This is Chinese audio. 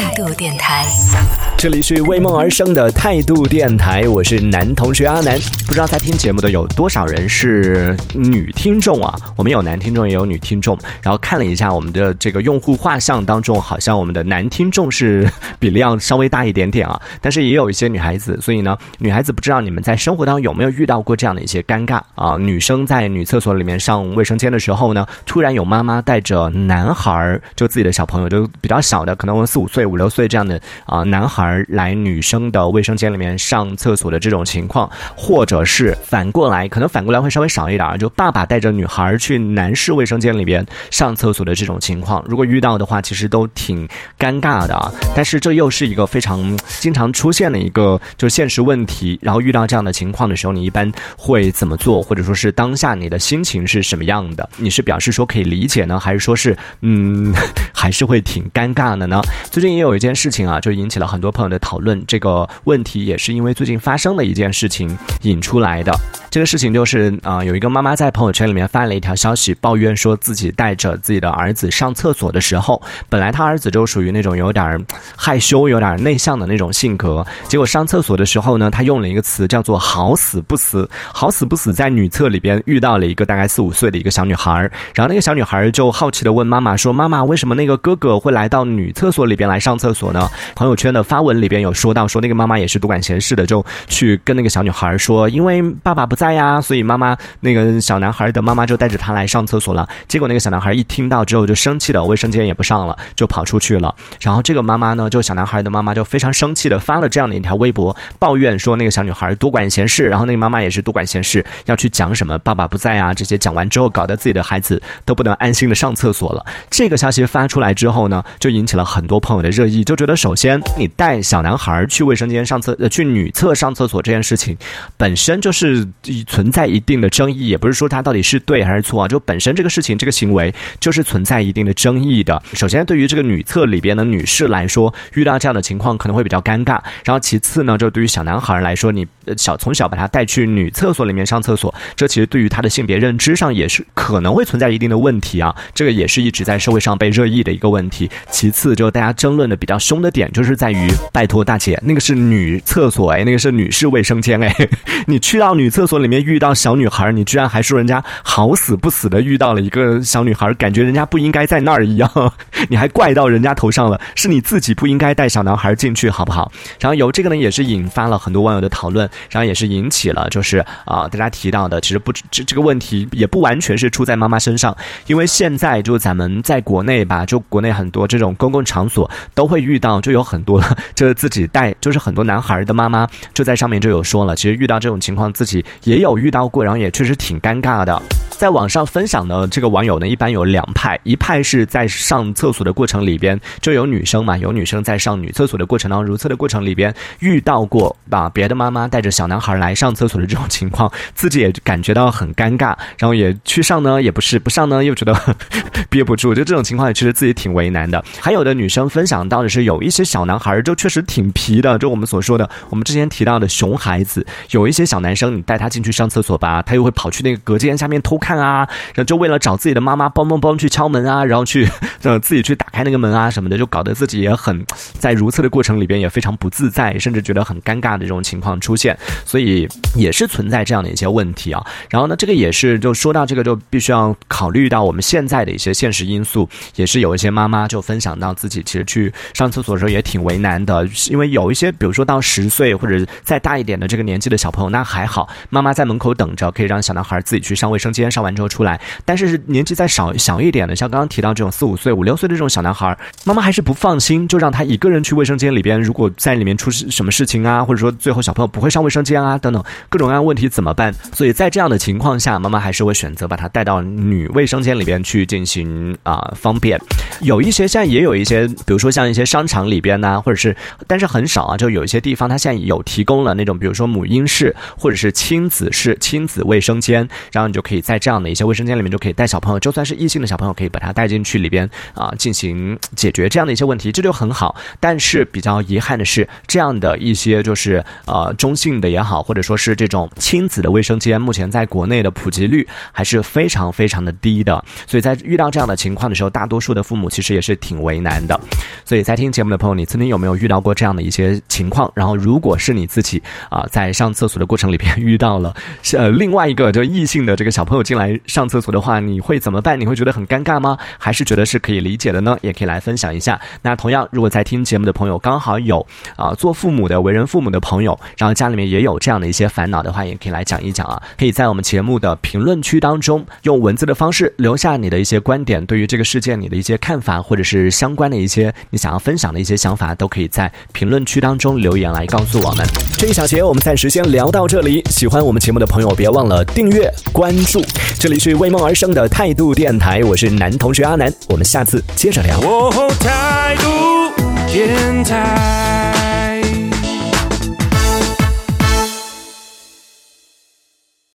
态度电台，这里是为梦而生的态度电台，我是男同学阿南。不知道在听节目的有多少人是女听众啊？我们有男听众，也有女听众。然后看了一下我们的这个用户画像当中，好像我们的男听众是比例要稍微大一点点啊。但是也有一些女孩子，所以呢，女孩子不知道你们在生活当中有没有遇到过这样的一些尴尬啊？女生在女厕所里面上卫生间的时候呢，突然有妈妈带着男孩儿，就自己的小朋友，就比较小的，可能我四五岁。五六岁这样的啊男孩来女生的卫生间里面上厕所的这种情况，或者是反过来，可能反过来会稍微少一点，就爸爸带着女孩去男士卫生间里边上厕所的这种情况，如果遇到的话，其实都挺尴尬的啊。但是这又是一个非常经常出现的一个就现实问题。然后遇到这样的情况的时候，你一般会怎么做，或者说是当下你的心情是什么样的？你是表示说可以理解呢，还是说是嗯，还是会挺尴尬的呢？最近。也有一件事情啊，就引起了很多朋友的讨论。这个问题也是因为最近发生的一件事情引出来的。这个事情就是啊，有一个妈妈在朋友圈里面发了一条消息，抱怨说自己带着自己的儿子上厕所的时候，本来他儿子就属于那种有点害羞、有点内向的那种性格，结果上厕所的时候呢，他用了一个词叫做“好死不死”，好死不死在女厕里边遇到了一个大概四五岁的一个小女孩，然后那个小女孩就好奇的问妈妈说：“妈妈，为什么那个哥哥会来到女厕所里边来？”上上厕所呢？朋友圈的发文里边有说到，说那个妈妈也是多管闲事的，就去跟那个小女孩说，因为爸爸不在呀，所以妈妈那个小男孩的妈妈就带着他来上厕所了。结果那个小男孩一听到之后就生气了，卫生间也不上了，就跑出去了。然后这个妈妈呢，就小男孩的妈妈就非常生气的发了这样的一条微博，抱怨说那个小女孩多管闲事。然后那个妈妈也是多管闲事，要去讲什么爸爸不在啊这些。讲完之后，搞得自己的孩子都不能安心的上厕所了。这个消息发出来之后呢，就引起了很多朋友的。热议就觉得，首先你带小男孩去卫生间上厕呃去女厕上厕所这件事情，本身就是存在一定的争议，也不是说他到底是对还是错啊，就本身这个事情这个行为就是存在一定的争议的。首先，对于这个女厕里边的女士来说，遇到这样的情况可能会比较尴尬。然后其次呢，就对于小男孩来说，你小从小把他带去女厕所里面上厕所，这其实对于他的性别认知上也是可能会存在一定的问题啊。这个也是一直在社会上被热议的一个问题。其次，就大家争。论的比较凶的点就是在于，拜托大姐，那个是女厕所哎，那个是女士卫生间哎，你去到女厕所里面遇到小女孩，你居然还说人家好死不死的遇到了一个小女孩，感觉人家不应该在那儿一样，你还怪到人家头上了，是你自己不应该带小男孩进去好不好？然后由这个呢，也是引发了很多网友的讨论，然后也是引起了就是啊，大家提到的，其实不这这个问题也不完全是出在妈妈身上，因为现在就咱们在国内吧，就国内很多这种公共场所。都会遇到，就有很多，就是自己带，就是很多男孩的妈妈就在上面就有说了，其实遇到这种情况自己也有遇到过，然后也确实挺尴尬的。在网上分享的这个网友呢，一般有两派，一派是在上厕所的过程里边就有女生嘛，有女生在上女厕所的过程当中，如厕的过程里边遇到过把别的妈妈带着小男孩来上厕所的这种情况，自己也感觉到很尴尬，然后也去上呢，也不是不上呢，又觉得憋不住，就这种情况也其实自己挺为难的。还有的女生分享到的是，有一些小男孩就确实挺皮的，就我们所说的，我们之前提到的熊孩子，有一些小男生，你带他进去上厕所吧，他又会跑去那个隔间下面偷看。看啊，然后就为了找自己的妈妈，梆梆梆去敲门啊，然后去呃自己去打开那个门啊什么的，就搞得自己也很在如厕的过程里边也非常不自在，甚至觉得很尴尬的这种情况出现，所以也是存在这样的一些问题啊。然后呢，这个也是就说到这个，就必须要考虑到我们现在的一些现实因素，也是有一些妈妈就分享到自己其实去上厕所的时候也挺为难的，因为有一些比如说到十岁或者再大一点的这个年纪的小朋友，那还好，妈妈在门口等着，可以让小男孩自己去上卫生间。上完之后出来，但是年纪再少小一点的，像刚刚提到这种四五岁、五六岁的这种小男孩，妈妈还是不放心，就让他一个人去卫生间里边。如果在里面出什么事情啊，或者说最后小朋友不会上卫生间啊，等等各种各样问题怎么办？所以在这样的情况下，妈妈还是会选择把他带到女卫生间里边去进行啊方便。有一些现在也有一些，比如说像一些商场里边呢，或者是但是很少啊，就有一些地方它现在有提供了那种，比如说母婴室或者是亲子室、亲子卫生间，然后你就可以在。这这样的一些卫生间里面就可以带小朋友，就算是异性的小朋友，可以把他带进去里边啊，进行解决这样的一些问题，这就很好。但是比较遗憾的是，这样的一些就是呃中性的也好，或者说是这种亲子的卫生间，目前在国内的普及率还是非常非常的低的。所以在遇到这样的情况的时候，大多数的父母其实也是挺为难的。所以在听节目的朋友，你曾经有没有遇到过这样的一些情况？然后，如果是你自己啊，在上厕所的过程里边遇到了呃另外一个就异性的这个小朋友进来上厕所的话，你会怎么办？你会觉得很尴尬吗？还是觉得是可以理解的呢？也可以来分享一下。那同样，如果在听节目的朋友刚好有啊做父母的、为人父母的朋友，然后家里面也有这样的一些烦恼的话，也可以来讲一讲啊。可以在我们节目的评论区当中用文字的方式留下你的一些观点，对于这个事件你的一些看法，或者是相关的一些你想要分享的一些想法，都可以在评论区当中留言来告诉我们。这一小节我们暂时先聊到这里。喜欢我们节目的朋友，别忘了订阅关注。这里是为梦而生的态度电台，我是男同学阿南，我们下次接着聊。哦，态度电台。